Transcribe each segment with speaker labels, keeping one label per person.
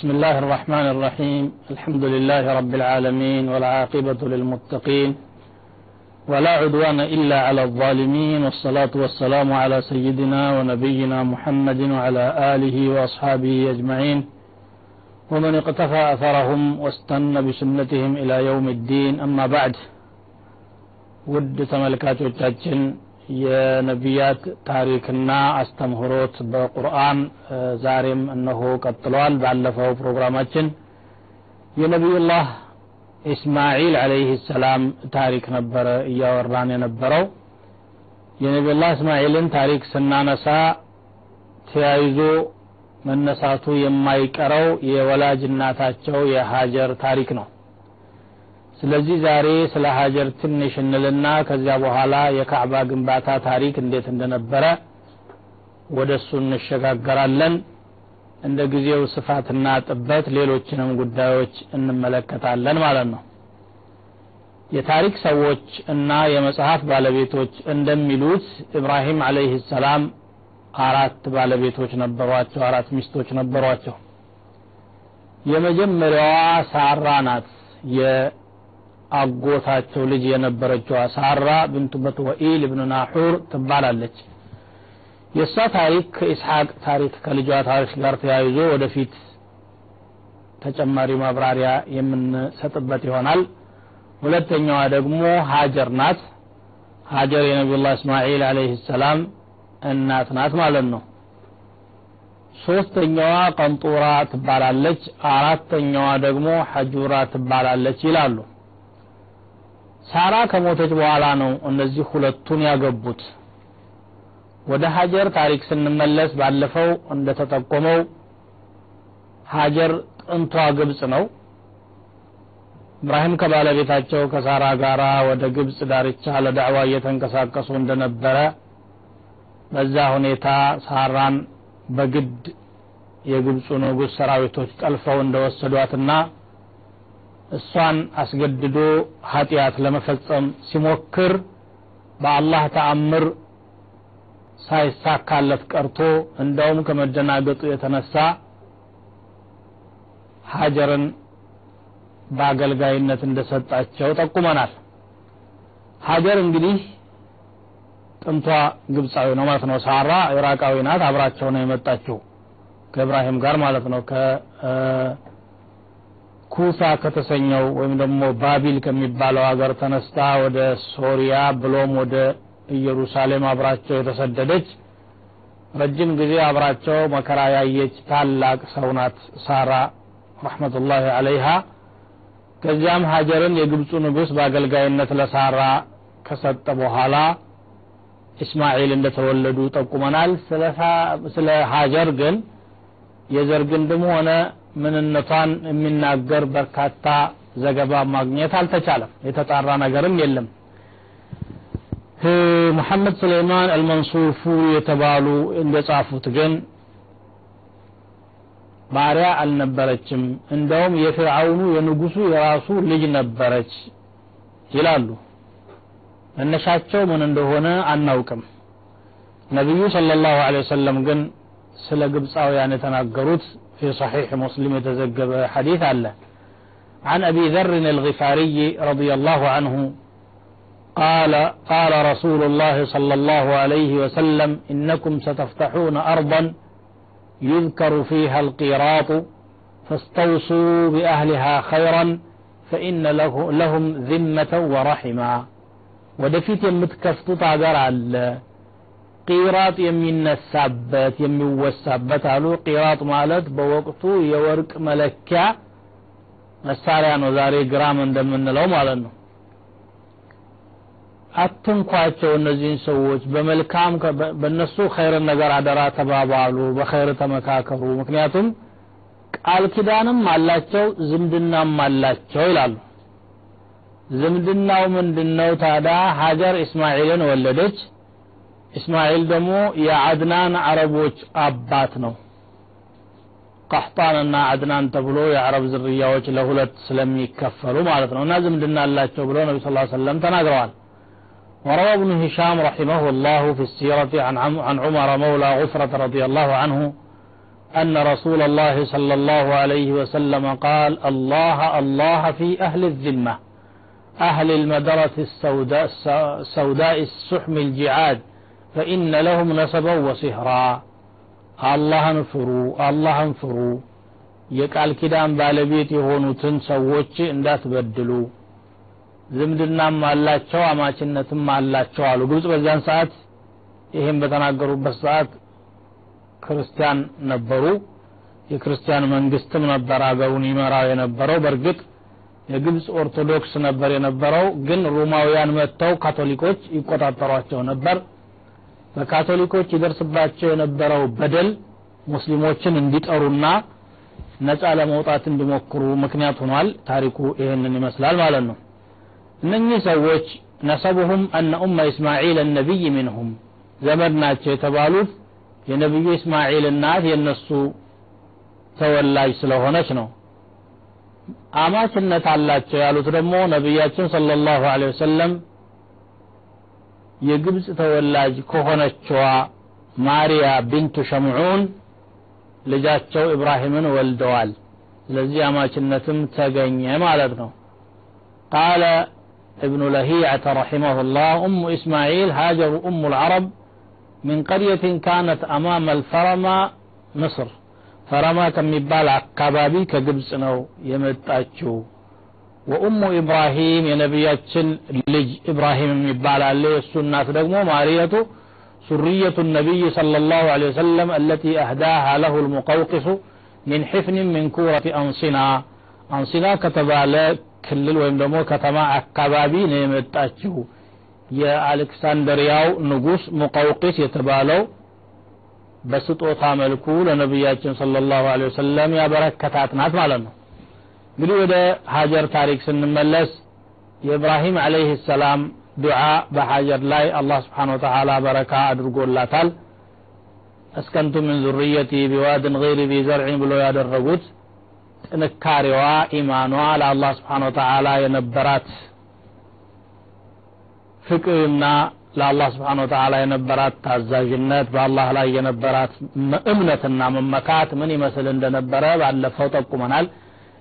Speaker 1: بسم الله الرحمن الرحيم. الحمد لله رب العالمين والعاقبة للمتقين. ولا عدوان إلا على الظالمين. والصلاة والسلام على سيدنا ونبينا محمد وعلى آله وأصحابه أجمعين. ومن اقتفى أثرهم واستنى بسنتهم إلى يوم الدين. أما بعد ود تملكات التجن የነቢያት ታሪክና አስተምህሮት በቁርአን ዛሬም እነሆ ቀጥሏል ባለፈው ፕሮግራማችን የነቢዩላህ ኢስማዒል አለይህ ሰላም ታሪክ ነበረ እያወራን የነበረው። የነቢዩላህ እስማኤልን ታሪክ ስናነሳ ተያይዞ መነሳቱ የማይቀረው የወላጅ እናታቸው የሀጀር ታሪክ ነው ስለዚህ ዛሬ ስለ ሀጀር ትንሽ እንልና ከዚያ በኋላ የካዕባ ግንባታ ታሪክ እንዴት እንደነበረ ወደ እሱ እንሸጋገራለን። እንደ ጊዜው ስፋትና ጥበት ሌሎችንም ጉዳዮች እንመለከታለን ማለት ነው። የታሪክ ሰዎች እና የመጽሐፍ ባለቤቶች እንደሚሉት ኢብራሂም አለይህ ሰላም አራት ባለቤቶች ነበሯቸው አራት ሚስቶች ነበሯቸው። የመጀመሪያዋ ሳራ ናት አጎታቸው ልጅ የነበረችዋ ሳራ ብንቱ በትወኢል እብኑ ናሑር ትባላለች። የእሷ ታሪክ ከኢስሐቅ ታሪክ ከልጇ ታሪክ ጋር ተያይዞ ወደፊት ተጨማሪ ማብራሪያ የምንሰጥበት ይሆናል። ሁለተኛዋ ደግሞ ሀጀር ናት። ሀጀር የነቢዩላህ እስማኤል አለይህ ሰላም እናት ናት ማለት ነው። ሶስተኛዋ ቀንጡራ ትባላለች። አራተኛዋ ደግሞ ሐጁራ ትባላለች ይላሉ ሳራ ከሞተች በኋላ ነው እነዚህ ሁለቱን ያገቡት። ወደ ሀጀር ታሪክ ስንመለስ ባለፈው እንደተጠቆመው ሀጀር ጥንቷ ግብጽ ነው። ኢብራሂም ከባለቤታቸው ከሳራ ጋራ ወደ ግብጽ ዳርቻ ለዳዕዋ እየተንቀሳቀሱ እንደነበረ በዛ ሁኔታ ሳራን በግድ የግብፁ ንጉሥ ሰራዊቶች ጠልፈው እንደወሰዷትና እሷን አስገድዶ ኃጢአት ለመፈጸም ሲሞክር በአላህ ተአምር ሳይሳካለት ቀርቶ እንደውም ከመደናገጡ የተነሳ ሀጀርን በአገልጋይነት እንደሰጣቸው ጠቁመናል። ሀጀር እንግዲህ ጥንቷ ግብፃዊ ነው ማለት ነው። ሳራ ኢራቃዊ ናት። አብራቸው ነው የመጣችው ከእብራሂም ጋር ማለት ነው ኩፋ ከተሰኘው ወይም ደግሞ ባቢል ከሚባለው ሀገር ተነስታ ወደ ሶሪያ ብሎም ወደ ኢየሩሳሌም አብራቸው የተሰደደች ረጅም ጊዜ አብራቸው መከራ ያየች ታላቅ ሰው ናት ሳራ ረሕመቱላሂ አለይሃ ከዚያም ሀጀርን የግብፁ ንጉሥ በአገልጋይነት ለሳራ ከሰጠ በኋላ እስማኤል እንደተወለዱ ጠቁመናል። ስለ ሀጀር ግን የዘር ግንድም ሆነ ምንነቷን የሚናገር በርካታ ዘገባ ማግኘት አልተቻለም። የተጣራ ነገርም የለም። መሐመድ ሱሌይማን አልመንሱር የተባሉ እንደጻፉት ግን ባሪያ አልነበረችም፣ እንደውም የፊርዓውኑ የንጉሱ የራሱ ልጅ ነበረች ይላሉ። መነሻቸው ምን እንደሆነ አናውቅም። ነቢዩ ሰለላሁ ዐለይሂ ወሰለም ግን ስለ ግብፃውያን የተናገሩት في صحيح مسلم يتزقب حديث الله عن أبي ذر الغفاري رضي الله عنه قال قال رسول الله صلى الله عليه وسلم إنكم ستفتحون أرضا يذكر فيها القيراط فاستوصوا بأهلها خيرا فإن له لهم ذمة ورحما ودفيت يمتكفتت عقر على ቂራጥ የሚነሳበት የሚወሳበት አሉ። ቂራጥ ማለት በወቅቱ የወርቅ መለኪያ መሳሪያ ነው። ዛሬ ግራም እንደምንለው ማለት ነው። አትንኳቸው እነዚህን ሰዎች። በመልካም በእነሱ ኸይርን ነገር አደራ ተባባሉ። በኸይር ተመካከሩ። ምክንያቱም ቃል ኪዳንም አላቸው ዝምድናም አላቸው ይላሉ። ዝምድናው ምንድነው ታዳ ሀጀር እስማኤልን ወለደች እስማኤል ደግሞ የአድናን አረቦች አባት ነው ቀሕጣንና አድናን ተብሎ የአረብ ዝርያዎች ለሁለት ስለሚከፈሉ ማለት ነው እና ዝምድና አላቸው ብሎ ነቢ ስ ሰለም ተናግረዋል وروى ابن هشام رحمه الله في السيرة عن, عن عمر مولى غفرة رضي الله عنه أن رسول الله صلى الله عليه وسلم قال الله الله في أهل الذمة أهل المدرة السوداء, السوداء السحم الجعاد فإن لهم نسبا وصهرا الله انفروا الله انفروا የቃል ኪዳን ባለቤት የሆኑትን ሰዎች እንዳትበድሉ ዝምድናም አላቸው አማችነትም አላቸው አሉ ግብጽ በዚያን ሰዓት ይህም በተናገሩበት ሰዓት ክርስቲያን ነበሩ የክርስቲያን መንግስትም ነበር አገሩን ይመራው የነበረው በእርግጥ የግብጽ ኦርቶዶክስ ነበር የነበረው ግን ሩማውያን መጥተው ካቶሊኮች ይቆጣጠሯቸው ነበር በካቶሊኮች ይደርስባቸው የነበረው በደል ሙስሊሞችን እንዲጠሩና ነፃ ለመውጣት እንዲሞክሩ ምክንያት ሆኗል። ታሪኩ ይህንን ይመስላል ማለት ነው። እነኚህ ሰዎች ነሰቡሁም አነ ኡመ እስማዒል ነቢይ ሚንሁም ዘመድ ናቸው የተባሉት የነቢዩ እስማዒል እናት የእነሱ ተወላጅ ስለሆነች ነው። አማችነት አላቸው ያሉት ደግሞ ነቢያችን ሰለላሁ ዐለይሂ ወሰለም የግብፅ ተወላጅ ከሆነችዋ ማሪያ ቢንቱ ሸምዑን ልጃቸው ኢብራሂምን ወልደዋል ስለዚህ አማችነትም ተገኘ ማለት ነው ቃለ ابن لهيعة رحمه الله أم إسماعيل هاجر أم العرب من قرية كانت أمام الفرما مصر فرما كم يبال عكابابي كقبس نو يمتاتشو وأم إبراهيم ينبياتشن لج إبراهيم يبال عليه السنة دقمو ماريته سرية النبي صلى الله عليه وسلم التي أهداها له المقوقس من حفن من كورة أنصنا أنصنا كتب ክልል ወይም ደግሞ ከተማ አካባቢ ነው የመጣችው የአሌክሳንደሪያው ንጉስ ሙቀውቂስ የተባለው በስጦታ መልኩ ለነቢያችን ሰለላሁ ዐለይሂ ወሰለም ያበረከታት ናት ማለት ነው እንግዲህ ወደ ሀጀር ታሪክ ስንመለስ የኢብራሂም عليه السلام ዱዓ በሀጀር ላይ አላህ سبحانه وتعالى በረካ አድርጎላታል أسكنت من ذريتي بواد غير ذي زرع ብሎ ያደረጉት ጥንካሬዋ ኢማኗ ለአላህ ስብሓን ወተዓላ የነበራት ፍቅርና ለአላህ ስብሓን ወተዓላ የነበራት ታዛዥነት በአላህ ላይ የነበራት እምነትና መመካት ምን ይመስል እንደነበረ ባለፈው ጠቁመናል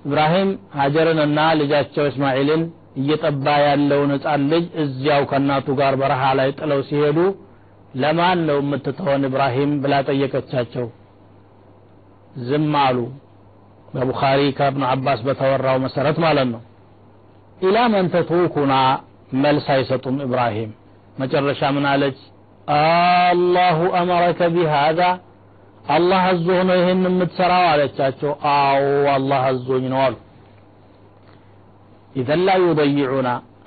Speaker 1: ኢብራሂም ሀጀርንና ልጃቸው እስማኤልን እየጠባ ያለውን ህፃን ልጅ እዚያው ከእናቱ ጋር በረሃ ላይ ጥለው ሲሄዱ ለማን ነው የምትተወን ኢብራሂም ብላ ጠየቀቻቸው። ዝም አሉ። በቡኻሪ ከእብኑ አባስ በተወራው መሰረት ማለት ነው። ኢላ መን ተትሩኩና መልስ አይሰጡም ኢብራሂም። መጨረሻ ምን አለች? አላሁ አመረከ ቢሃዛ አላህ አዞህ ነው ይህን የምትሰራው አለቻቸው። አዎ አላህ አዞኝ ነው አሉ። ኢዘን ላ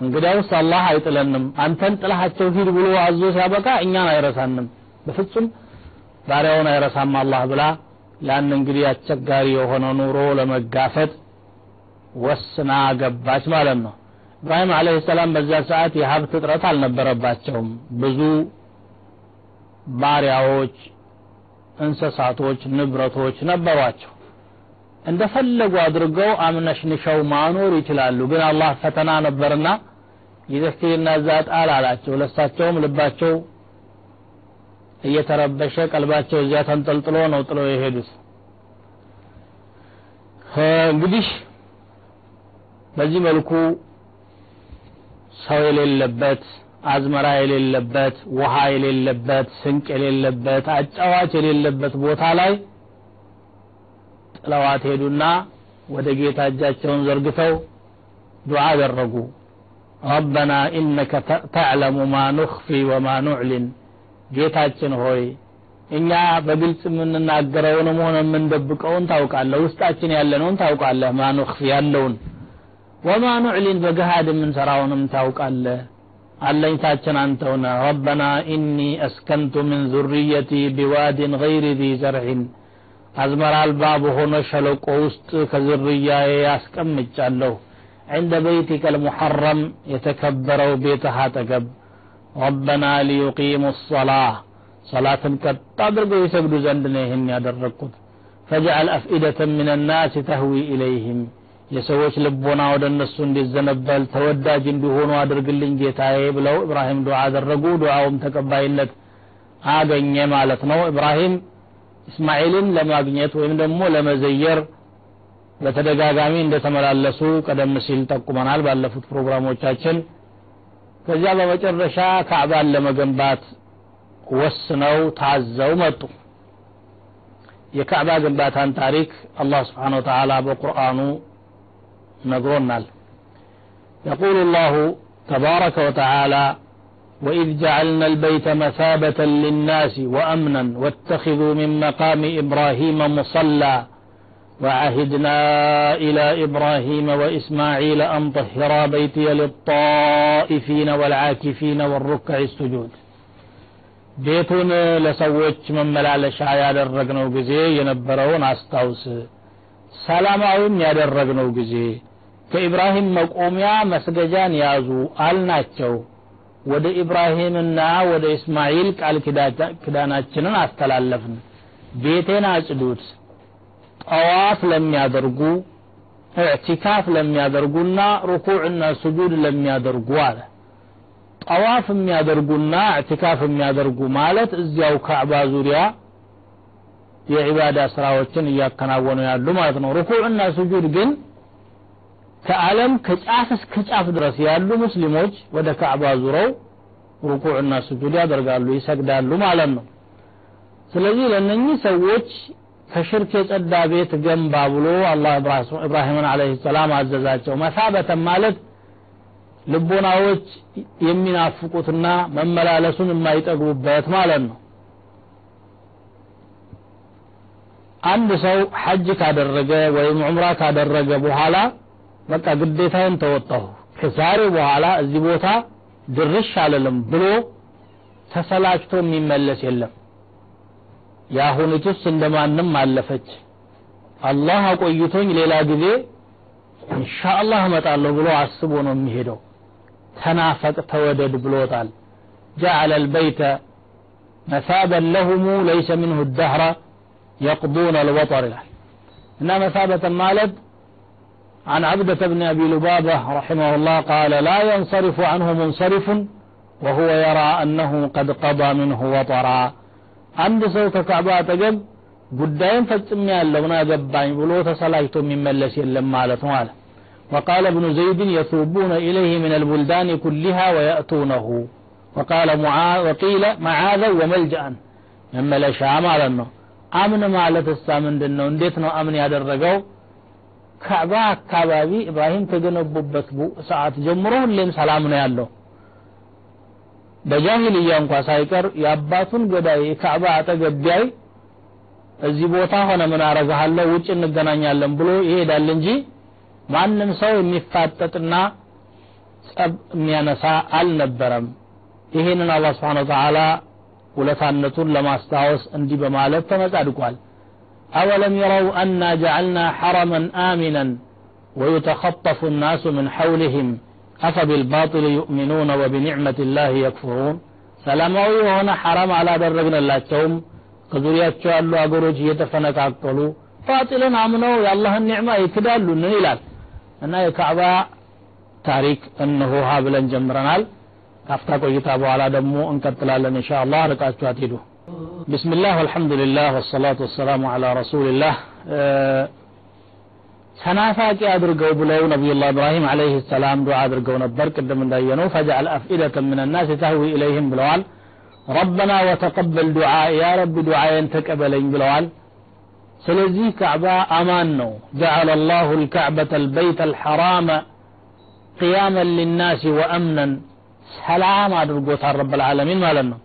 Speaker 1: እንግዲያውስ አላህ አይጥለንም። አንተን ጥላሃቸው ሂድ ብሎ አዞ ሲያበቃ እኛን አይረሳንም። በፍጹም ባሪያውን አይረሳም አላህ ብላ ያን እንግዲህ አስቸጋሪ የሆነ ኑሮ ለመጋፈጥ ወስና ገባች ማለት ነው። ኢብራሂም አለህ ሰላም በዛ ሰዓት የሀብት እጥረት አልነበረባቸውም። ብዙ ባሪያዎች እንስሳቶች ንብረቶች ነበሯቸው። እንደፈለጉ አድርገው አምነሽንሸው ማኖር ይችላሉ። ግን አላህ ፈተና ነበርና ይዘክሪና እዛ ጣል አላቸው። ለሳቸውም ልባቸው እየተረበሸ ቀልባቸው እዚያ ተንጠልጥሎ ነው ጥለው የሄዱት። እንግዲህ በዚህ መልኩ ሰው የሌለበት አዝመራ የሌለበት ውሃ የሌለበት ስንቅ የሌለበት አጫዋች የሌለበት ቦታ ላይ ጥለዋት ሄዱና ወደ ጌታ እጃቸውን ዘርግተው ዱዓ አደረጉ። ረበና ኢነከ ተዕለሙ ማ ኑኽፊ ወማ ኑዕሊን። ጌታችን ሆይ እኛ በግልጽ የምንናገረውንም ሆነ የምንደብቀውን ታውቃለህ ውስጣችን ያለነውን ታውቃለህ። ማኑኽፊ ያለውን ወማ ኑዕሊን በገሃድ የምንሰራውንም ታውቃለህ አለኝታችን አንተውነ ረበና ኢኒ አስከንቱ ምን ዙርየቲ ቢዋድን ገይሪ ዚ ዘርዕን አዝመራ አልባ በሆነ ሸለቆ ውስጥ ከዝርያዬ ያስቀምጫለሁ عند بيتك المحرم يتكبروا بيتها አጠገብ ረበና ሊዩቂሙ ሰላህ ሰላትን ቀጥ አድርገው ይሰግዱ ዘንድ ነው ይህን ያደረግኩት ፈጅዐል አፍኢደተን ምን ናስ ተህዊ ኢለይህም የሰዎች ልቦና ወደ እነሱ እንዲዘነበል ተወዳጅ እንዲሆኑ አድርግልኝ ጌታዬ ብለው ኢብራሂም ዱዓ አደረጉ። ዱዓውም ተቀባይነት አገኘ ማለት ነው። ኢብራሂም እስማኤልን ለማግኘት ወይም ደግሞ ለመዘየር በተደጋጋሚ እንደተመላለሱ ቀደም ሲል ጠቁመናል ባለፉት ፕሮግራሞቻችን። ከዚያ በመጨረሻ ካዕባን ለመገንባት ወስነው ታዘው መጡ። የካዕባ ግንባታን ታሪክ አላህ ስብሓን ወተዓላ በቁርአኑ ነግሮናል يقول الله تبارك وتعالى وإذ جعلنا البيت مثابة للناس وأمنا واتخذوا من مقام إبراهيم مصلى وعهدنا إلى إبراهيم وإسماعيل أن طهرا بيتي للطائفين والعاكفين والركع السجود ቤቱን ለሰዎች መመላለሻ ያደረግነው ጊዜ የነበረውን አስታውስ ሰላማዊም ያደረግነው ጊዜ ከኢብራሂም መቆሚያ መስገጃን ያዙ አልናቸው። ወደ ኢብራሂምና ወደ እስማኤል ቃል ኪዳናችንን አስተላለፍን። ቤቴን አጽዱት ጠዋፍ ለሚያደርጉ እዕቲካፍ ለሚያደርጉና ሩኩዕና ስጁድ ለሚያደርጉ አለ። ጠዋፍ የሚያደርጉና እዕቲካፍ የሚያደርጉ ማለት እዚያው ካዕባ ዙሪያ የዒባዳ ስራዎችን እያከናወኑ ያሉ ማለት ነው። ሩኩዕና ስጁድ ግን ከዓለም ከጫፍ እስከ ጫፍ ድረስ ያሉ ሙስሊሞች ወደ ካዕባ ዙረው ሩኩዕና ስጁድ ያደርጋሉ ይሰግዳሉ ማለት ነው። ስለዚህ ለእነኚህ ሰዎች ከሽርክ የጸዳ ቤት ገንባ ብሎ አላህ ኢብራሂምን አለህ ሰላም አዘዛቸው። መሳበተን ማለት ልቦናዎች የሚናፍቁትና መመላለሱን የማይጠግቡበት ማለት ነው። አንድ ሰው ሐጅ ካደረገ ወይም ዑምራ ካደረገ በኋላ በቃ ግዴታዬን ተወጣሁ ከዛሬ በኋላ እዚህ ቦታ ድርሽ አልልም ብሎ ተሰላችቶ የሚመለስ የለም የአሁኒቱስ እንደማንም አለፈች አላህ አቆይቶኝ ሌላ ጊዜ ኢንሻአላህ እመጣለሁ ብሎ አስቦ ነው የሚሄደው ተናፈቅ ተወደድ ብሎታል جعل البيت مثابا لهم ليس منه الدهر يقضون الوطر إن مثابة مالد عن عبدة بن أبي لبابة رحمه الله قال لا ينصرف عنه منصرف وهو يرى أنه قد قضى منه وطرا አንድ ሰው ከካዕባ አጠገብ ጉዳይን ፈጽሜ ያለውን አገባኝ ብሎ ተሰላጅቶ የሚመለስ የለም ማለት ነው አለ وقال ابن زيد يثوبون إليه من البلدان كلها ويأتونه وقال معاذ وقيل معاذا وملجأ መመለሻ ማለት ነው አምን ማለት እሳ ምንድን ነው እንዴት ነው አምን ያደረገው ካዕባ አካባቢ ኢብራሂም ከገነቡበት ሰዓት ጀምሮ ሁሌም ሰላም ነው ያለው። በጃሂልያ እንኳ ሳይቀር የአባቱን ገዳይ የካዕባ አጠገብ እዚህ ቦታ ሆነ ምን አረጋለሁ ውጭ እንገናኛለን ብሎ ይሄዳል እንጂ ማንም ሰው የሚፋጠጥና ጸብ የሚያነሳ አልነበረም። ይሄንን አላህ ስብሓን ወተዓላ ውለታነቱን ለማስታወስ እንዲህ በማለት ተመጻድቋል أولم يروا أنا جعلنا حرما آمنا ويتخطف الناس من حولهم أفبالباطل يؤمنون وبنعمة الله يكفرون ሰላማዊ የሆነ ሐራም አላደረግንላቸውም ከዙሪያቸው ያሉ አገሮች እየተፈነቃቀሉ ባጢልን አምነው የአላህን ኒዕማ ይክዳሉንን ይላል እና የካዕባ ታሪክ እነሆ ሀ ብለን ጀምረናል ካፍታ ቆይታ በኋላ ደግሞ እንቀጥላለን እንሻ አላህ ርቃችሁ አትሄዱ بسم الله والحمد لله والصلاة والسلام على رسول الله ተናፋቂ አድርገው ብለው ነቢዩላህ ኢብራሂም አለይህ ሰላም ዱዓ አድርገው ነበር ቅድም እንዳየነው ፈጅዐል አፍኢደተ ምን ናስ ተህዊ ኢለይህም ብለዋል ረበና ወተቀበል ዱዓ ያ ረቢ ዱዓዬን ተቀበለኝ ብለዋል ስለዚህ ካዕባ አማን ነው ጀዐለ ላሁ ልካዕበተ ልበይተ ልሐራመ ቅያመን ሊናሲ ወአምነን ሰላም አድርጎታል ረብልዓለሚን ማለት ነው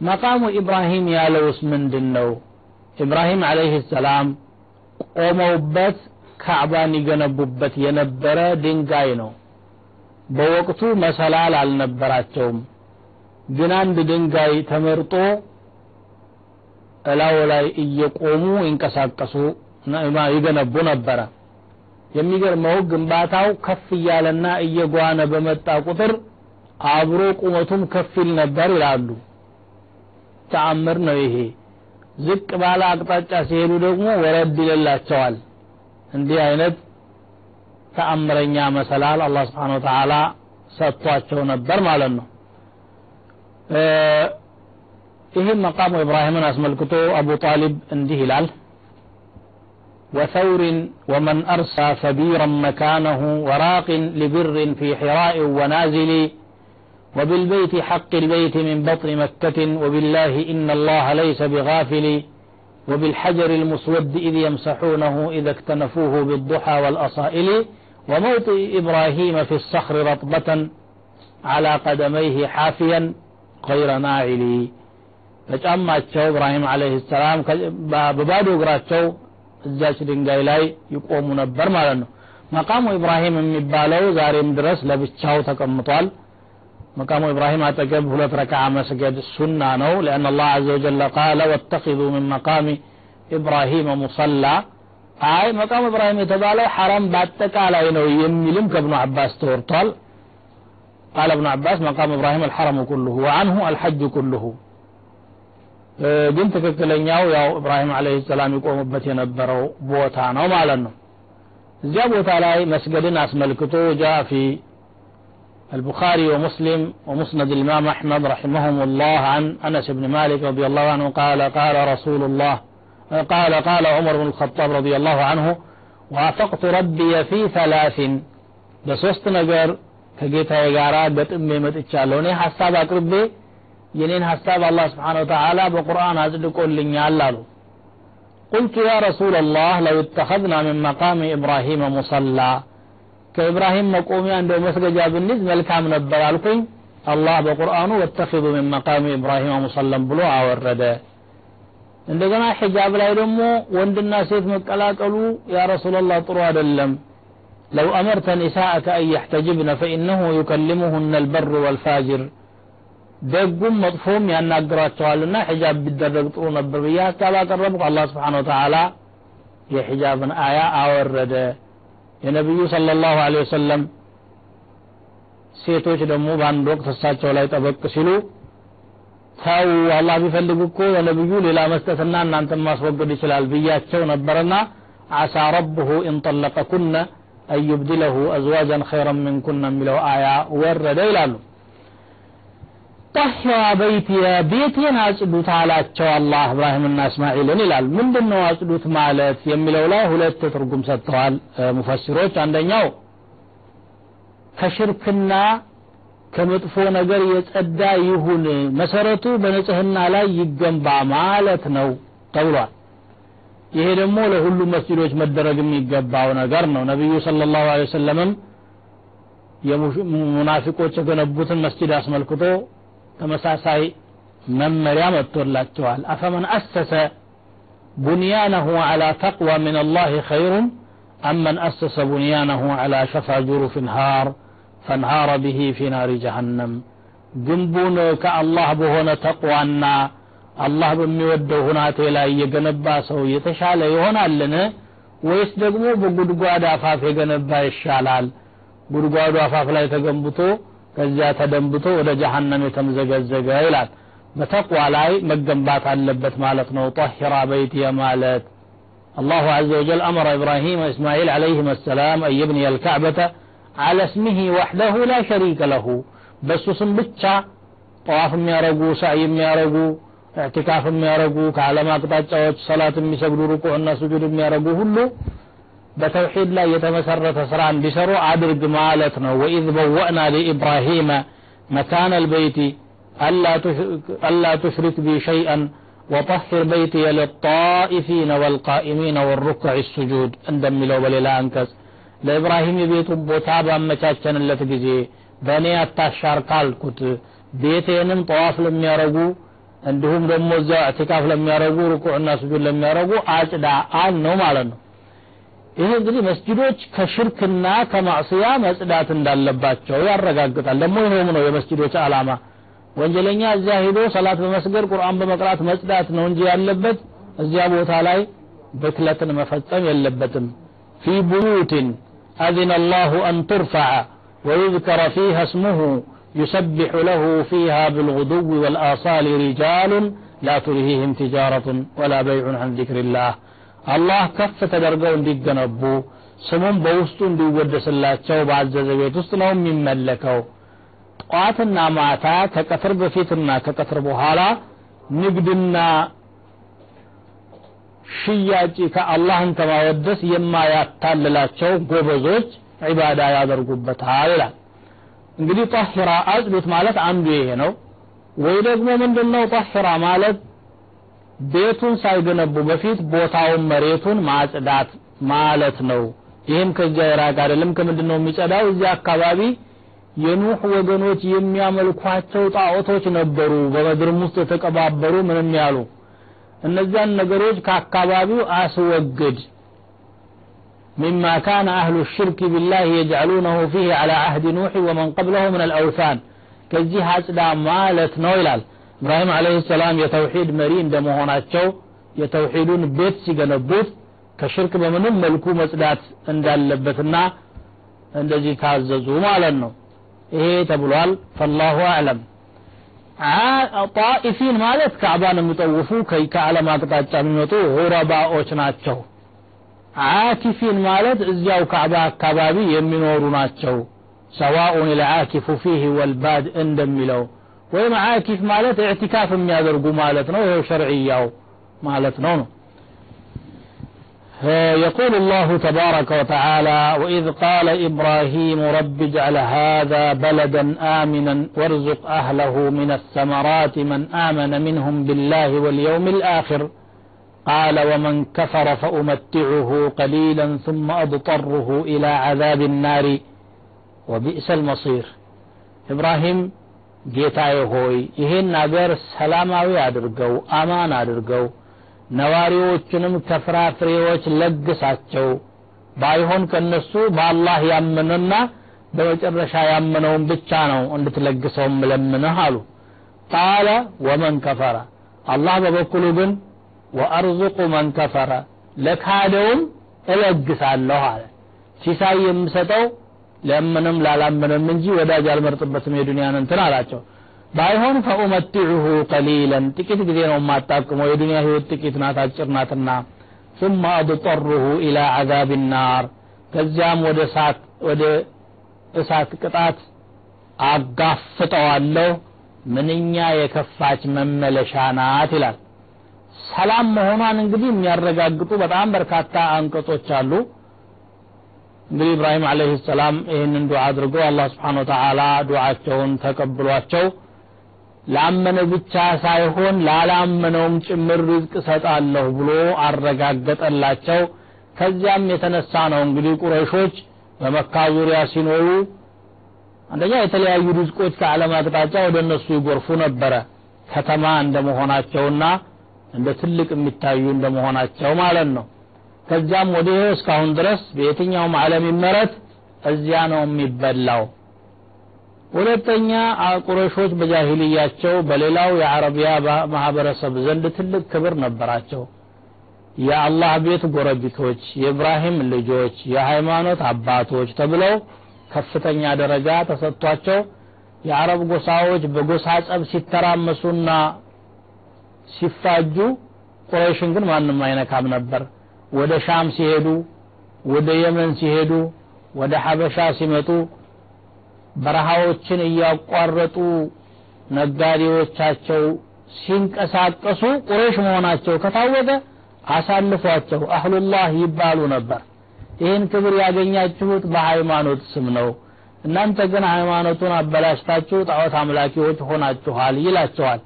Speaker 1: መቃሙ ኢብራሂም ያለውስ ምንድን ነው ኢብራሂም አለይህ ሰላም ቆመውበት ካዕባን ይገነቡበት የነበረ ድንጋይ ነው። በወቅቱ መሰላል አልነበራቸውም። ግን አንድ ድንጋይ ተመርጦ እላው ላይ እየቆሙ ይንቀሳቀሱ ይገነቡ ነበረ። የሚገርመው ግንባታው ከፍ እያለና እየጓነ በመጣ ቁጥር አብሮ ቁመቱም ከፍ ይል ነበር ይላሉ ተአምር ነው ይሄ ዝቅ ባለ አቅጣጫ ሲሄዱ ደግሞ ወረድ ይልላቸዋል እንዲህ አይነት ተአምረኛ መሰላል አላህ ስብሓን ወተዓላ ሰጥቷቸው ነበር ማለት ነው ይህም መቃሙ ኢብራሂምን አስመልክቶ አቡ ጣሊብ እንዲህ ይላል وثور ومن أرسى ثبيرا مكانه وراق لبر في حراء ونازل وبالبيت حق البيت من بطن مكة وبالله إن الله ليس بغافل وبالحجر المسود إذ يمسحونه إذا اكتنفوه بالضحى والأصائل وموطئ إبراهيم في الصخر رطبة على قدميه حافيا غير ناعل በጫማቸው ኢብራሂም አለይሂ ሰላም በባዶ እግራቸው እዛች ድንጋይ ላይ ይቆሙ ነበር ማለት ነው መቃሙ ኢብራሂም የሚባለው ዛሬም ድረስ ለብቻው ተቀምጧል መቃሙ ኢብራሂም አጠገብ ሁለት ረክዓ መስገድ ሱና ነው لأن الله عز وجل قال واتخذوا من مقام إبراهيم مصلى አይ መቃሙ ኢብራሂም የተባለው ሐረም በአጠቃላይ ነው የሚልም ከብኑ አባስ ተወርቷል قال ابن عباس مقام إبراهيم الحرم كله وعنه الحج كله ግን ትክክለኛው ያው ኢብራሂም አለይሂ ሰላም ይቆሙበት የነበረው ቦታ ነው ማለት ነው እዚያ ቦታ ላይ መስገድን አስመልክቶ ጃ ፊ البخاري ومسلم ومسند الإمام أحمد رحمهم الله عن أنس بن مالك رضي الله عنه قال قال رسول الله قال قال عمر بن الخطاب رضي الله عنه وافقت ربي في ثلاث بسوست نجر كجيتا يقارا قتم متتشالو እኔ ሐሳብ አቅርቤ የኔን ሐሳብ አላህ ስብሓን ወተዓላ በቁርአን አጽድቆልኛል አሉ قلت يا رسول الله لو اتخذنا من مقام إبراهيم مصلى ከኢብራሂም መቆሚያ እንደው መስገጃ ብንይዝ መልካም ነበር አልኩኝ። አላህ በቁርአኑ ወተኪዙ ምን መቃሚ ኢብራሂም ሙሰለም ብሎ አወረደ። እንደገና ሒጃብ ላይ ደግሞ ወንድና ሴት መቀላቀሉ ያ ረሱላላህ ጥሩ አይደለም። ለው አመርተ ኒሳአከ አን የሕተጅብነ ፈኢነሁ ዩከልሙሁነ አልበር ወልፋጅር ደጉም መጥፎም ያናግራቸዋልና ሒጃብ ቢደረግ ጥሩ ነበር ብዬ ሀሳብ አቀረብኩ። አላህ ስብሓን ወተዓላ የሒጃብን አያ አወረደ። የነቢዩ ሰለላሁ ዐለይሂ ወሰለም ሴቶች ደግሞ በአንድ ወቅት እሳቸው ላይ ጠበቅ ሲሉ ተው አላህ ቢፈልግ እኮ ለነቢዩ ሌላ መስጠትና እናንተን ማስወገድ ይችላል ብያቸው ነበርና አሳ ረብሁ ኢንጠለቀኩነ አን ዩብድለሁ አዝዋጀን ኸይረን ምንኩነ የሚለው አያ ወረደ ይላሉ ወጣህራ በይትየ ቤቴን አጽዱት አላቸው አላህ እብራሂምና እስማኤልን ይላል። ምንድን ነው አጽዱት ማለት የሚለው ላይ ሁለት ትርጉም ሰጥተዋል ሙፈሲሮች። አንደኛው ከሽርክና ከመጥፎ ነገር የጸዳ ይሁን መሰረቱ በንጽህና ላይ ይገንባ ማለት ነው ተብሏል። ይሄ ደግሞ ለሁሉም መስጂዶች መደረግ የሚገባው ነገር ነው። ነቢዩ ስለ ላሁ ሰለምም የሙናፊቆች የገነቡትን መስጂድ አስመልክቶ ተመሳሳይ መመሪያ መጥቶላቸዋል። አፈመን አሰሰ ቡንያነሁ አላ ተቅዋ ምን አላህ ኸይሩን አመን አሰሰ ቡንያነሁ አላ ሸፋ ጁሩፍ ንሃር ፈንሃረ ብሂ ፊ ናሪ ጀሃነም። ግንቡን ከአላህ በሆነ ተቅዋና አላህ በሚወደው ሁናቴ ላይ የገነባ ሰው የተሻለ ይሆናልን? ወይስ ደግሞ በጉድጓድ አፋፍ የገነባ ይሻላል? ጉድጓዱ አፋፍ ላይ ተገንብቶ ከዚያ ተደንብቶ ወደ ጀሀነም የተምዘገዘገ ይላል። በተቋ ላይ መገንባት አለበት ማለት ነው። ጠሂራ በይትየ ማለት አላሁ አዘ ወጀል አመረ ኢብራሂም እስማኤል ዓለይህም አሰላም አየብን የልካዕበተ አለ ስሚሂ ወሕደሁ ላ ሸሪከ ለሁ። በእሱ ስም ብቻ ጠዋፍ የሚያረጉ ሳይ የሚያረጉ እዕትካፍ የሚያረጉ ከዓለም አቅጣጫዎች ሰላት የሚሰግዱ ርቁዕና ስጁድ የሚያረጉ ሁሉ በተውሒድ ላይ የተመሰረተ ስራ እንዲሰሩ አድርግ ማለት ነው ወኢዝ በወእና ሊኢብራሂመ መካነ ልበይቲ አላ ቱሽሪክ ቢ ሸይአን وطهر بيتي للطائفين والقائمين والركع السجود እንደሚለው በሌላ አንቀጽ ለኢብራሂም የቤቱን ቦታ ባመቻቸንለት ጊዜ በእኔ አታሻር ካልኩት ቤቴንም ጠዋፍ ለሚያረጉ እንዲሁም ደግሞ እዚያ እዕትካፍ ለሚያረጉ ርኩዕና ስጁድ ለሚያረጉ አጭዳ አል ነው ማለት ነው ይህ እንግዲህ መስጅዶች ከሽርክና ከማዕስያ መጽዳት እንዳለባቸው ያረጋግጣል ደግሞ ይኸውም ነው የመስጅዶች አላማ ወንጀለኛ እዚያ ሄዶ ሰላት በመስገድ ቁርአን በመቅራት መጽዳት ነው እንጂ ያለበት እዚያ ቦታ ላይ ብክለትን መፈጸም የለበትም ፊ ቡዩትን أذن الله أن ترفع ويذكر فيها اسمه يسبح له فيها بالغدو والآصال رجال لا تلهيهم تجارة ولا بيع عن ذكر الله አላህ ከፍ ተደርገው እንዲገነቡ ስሙም በውስጡ እንዲወደስላቸው ባዘዘ ቤት ውስጥ ነው የሚመለከው። ጠዋትና ማታ ከቀትር በፊትና ከቀትር በኋላ ንግድና ሽያጭ ከአላህን ከማወደስ የማያታልላቸው ጎበዞች ዒባዳ ያደርጉበታል ይላል። እንግዲህ ጠሂራ አጽዱት ማለት አንዱ ይሄ ነው። ወይ ደግሞ ምንድነው ጠሂራ ማለት ቤቱን ሳይገነቡ በፊት ቦታውን መሬቱን ማጽዳት ማለት ነው። ይህም ከዚያ የራቀ አይደለም። ከምንድን ነው የሚጸዳው? እዚያ አካባቢ የኑህ ወገኖች የሚያመልኳቸው ጣዖቶች ነበሩ፣ በምድርም ውስጥ የተቀባበሩ ምንም ያሉ። እነዚያን ነገሮች ከአካባቢው አስወግድ። ሚማ ካነ አህሉ ሽርክ ቢላህ የጅዐሉነሁ ፊህ ዐላ አህድ ኑሕ ወመን ቀብለሁ ምን አልአውሳን ከዚህ አጽዳ ማለት ነው ይላል። ኢብራሂም አለይሂ ሰላም የተውሂድ መሪ እንደመሆናቸው የተውሂዱን ቤት ሲገነቡት ከሽርክ በምንም መልኩ መጽዳት እንዳለበትና እንደዚህ ታዘዙ ማለት ነው። ይሄ ተብሏል። ፈላሁ አዕለም። ጣኢፊን ማለት ካዕባን የሚጠውፉ ከዓለም አቅጣጫ የሚመጡ ሁረባዎች ናቸው። አኪፊን ማለት እዚያው ካዕባ አካባቢ የሚኖሩ ናቸው። ሰዋኡን ልዓኪፉ ፊህ ወልባድ እንደሚለው ወይም ዓኪፍ ማለት ኢዕቲካፍ የሚያደርጉ ማለት ነው ይኸው ሸርዕያው ማለት ነው ነው يقول الله تبارك وتعالى وإذ قال إبراهيم رب اجعل هذا بلدا آمنا وارزق أهله من الثمرات من آمن منهم بالله واليوم الآخر قال ومن كفر فأمتعه قليلا ثم أضطره إلى عذاب النار وبئس المصير إبراهيم ጌታዬ ሆይ ይሄን አገር ሰላማዊ አድርገው አማን አድርገው ነዋሪዎቹንም ከፍራፍሬዎች ለግሳቸው። ባይሆን ከነሱ በአላህ ያመነና በመጨረሻ ያመነውን ብቻ ነው እንድትለግሰው ምለምንህ አሉ። ቃለ ወመን ከፈረ። አላህ በበኩሉ ግን ወአርዙቁ መን ከፈረ ለካደውም እለግሳለሁ አለ። ሲሳይ የምሰጠው ለምንም ላላምንም እንጂ ወዳጅ አልመርጥበትም የዱንያን እንትን አላቸው ባይሆን ፈኡመቲዑሁ ቀሊለን ጥቂት ጊዜ ነው የማጣቅመው የዱንያ ህይወት ጥቂት ናት አጭር ናትና ثم أضطره إلى عذاب النار ከዚያም ወደ እሳት ወደ እሳት ቅጣት አጋፍጠዋለሁ ምንኛ የከፋች መመለሻ ናት ይላል ሰላም መሆኗን እንግዲህ የሚያረጋግጡ በጣም በርካታ አንቀጾች አሉ እንግዲህ ኢብራሂም አለይሂ ሰላም ይህንን ዱዓ አድርገው አላህ ስብሓን ወተዓላ ዱዓቸውን ተቀብሏቸው ላመነ ብቻ ሳይሆን ላላመነውም ጭምር ሪዝቅ እሰጣለሁ ብሎ አረጋገጠላቸው። ከዚያም የተነሳ ነው እንግዲህ ቁረይሾች በመካ ዙሪያ ሲኖሩ አንደኛ የተለያዩ ሪዝቆች ከዓለም አቅጣጫ ወደ እነሱ ይጎርፉ ነበረ ከተማ እንደመሆናቸውና እንደ ትልቅ የሚታዩ እንደመሆናቸው ማለት ነው ከዚያም ወዲህ እስካሁን ድረስ በየትኛውም ዓለም ይመረት እዚያ ነው የሚበላው። ሁለተኛ ቁረሾች በጃሂልያቸው በሌላው የአረቢያ ማህበረሰብ ዘንድ ትልቅ ክብር ነበራቸው። የአላህ ቤት ጎረቢቶች የኢብራሂም ልጆች የሃይማኖት አባቶች ተብለው ከፍተኛ ደረጃ ተሰጥቷቸው የአረብ ጎሳዎች በጎሳ ጸብ ሲተራመሱና ሲፋጁ ቁረይሽን ግን ማንም አይነካም ነበር ወደ ሻም ሲሄዱ ወደ የመን ሲሄዱ ወደ ሐበሻ ሲመጡ በረሃዎችን እያቋረጡ ነጋዴዎቻቸው ሲንቀሳቀሱ ቁረይሽ መሆናቸው ከታወቀ አሳልፏቸው አህሉላህ ይባሉ ነበር። ይህን ክብር ያገኛችሁት በሃይማኖት ስም ነው። እናንተ ግን ሃይማኖቱን አበላሽታችሁ ጣዖት አምላኪዎች ሆናችኋል ይላቸዋል።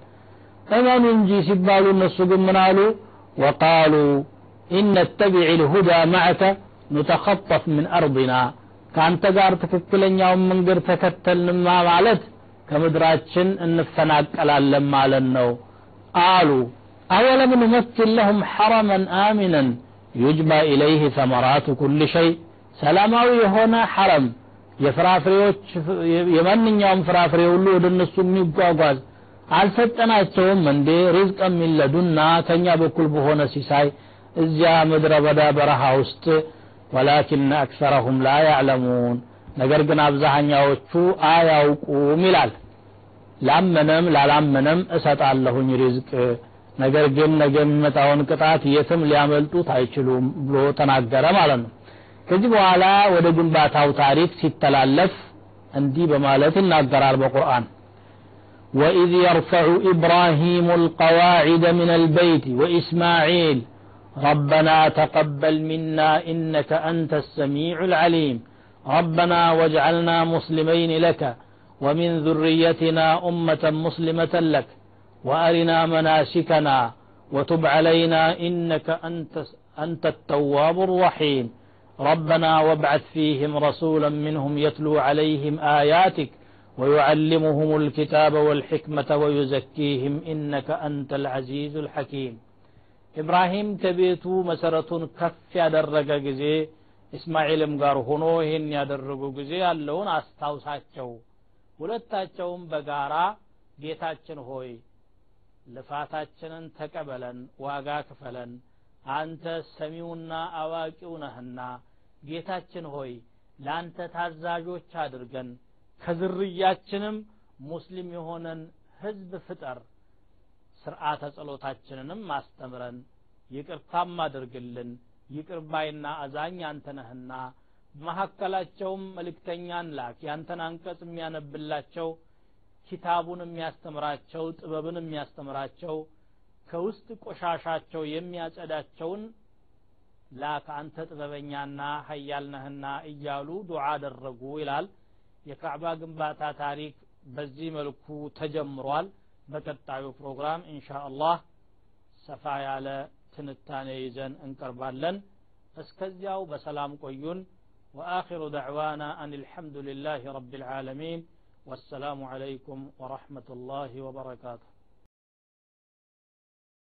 Speaker 1: እመኑ እንጂ ሲባሉ እነሱ ግን ምን አሉ? وقالوا إن نتبع الهدى معك نتخطف من أرضنا ከአንተ ጋር ትክክለኛውን መንገድ ተከተልንማ ማለት ከምድራችን እንፈናቀላለን ማለት ነው አሉ أولم نمكن لهم حرما آمنا يجبى إليه ثمرات كل شيء ሰላማዊ የሆነ ሐረም የፍራፍሬዎች የማንኛውም ፍራፍሬ ሁሉ ወደ እነሱ የሚጓጓዝ አልሰጠናቸውም እንዴ? ሪዝቅ የሚለዱና ከኛ በኩል በሆነ ሲሳይ እዚያ ምድረ በዳ በረሃ ውስጥ ወላኪን አክሰረሁም ላ ያዕለሙን ነገር ግን አብዛኛዎቹ አያውቁም ይላል ላመነም ላላመነም እሰጣለሁኝ ሪዝቅ ነገር ግን ነገ የሚመጣውን ቅጣት የትም ሊያመልጡት አይችሉም ብሎ ተናገረ ማለት ነው ከዚህ በኋላ ወደ ግንባታው ታሪክ ሲተላለፍ እንዲህ በማለት ይናገራል በቁርአን وإذ يرفع إبراهيم القواعد من البيت وإسماعيل ربنا تقبل منا إنك أنت السميع العليم. ربنا واجعلنا مسلمين لك ومن ذريتنا أمة مسلمة لك. وأرنا مناسكنا وتب علينا إنك أنت, أنت التواب الرحيم. ربنا وابعث فيهم رسولا منهم يتلو عليهم آياتك ويعلمهم الكتاب والحكمة ويزكيهم إنك أنت العزيز الحكيم. ኢብራሂም ከቤቱ መሰረቱን ከፍ ያደረገ ጊዜ እስማኤልም ጋር ሆኖ ይህን ያደረጉ ጊዜ ያለውን አስታውሳቸው። ሁለታቸውም በጋራ ጌታችን ሆይ ልፋታችንን ተቀበለን ዋጋ ክፈለን አንተ ሰሚውና አዋቂው ነህና ጌታችን ሆይ ለአንተ ታዛዦች አድርገን ከዝርያችንም ሙስሊም የሆነን ህዝብ ፍጠር። ስርዓተ ጸሎታችንንም አስተምረን ይቅርታም አድርግልን ይቅር ባይና አዛኝ አንተ ነህና በመካከላቸውም መልእክተኛን ላክ። ያንተን አንቀጽ የሚያነብላቸው ኪታቡን የሚያስተምራቸው ጥበብን የሚያስተምራቸው ከውስጥ ቆሻሻቸው የሚያጸዳቸውን ላክ። አንተ ጥበበኛና ሀያል ነህና እያሉ ዱዓ አደረጉ ይላል። የካዕባ ግንባታ ታሪክ በዚህ መልኩ ተጀምሯል በቀጣዩ ፕሮግራም ኢንሻ አላህ ሰፋ ያለ ትንታኔ ይዘን እንቀርባለን እስከዚያው በሰላም ቆዩን وآخر دعوانا أن الحمد لله رب العالمين والسلام عليكم ورحمة الله وبركاته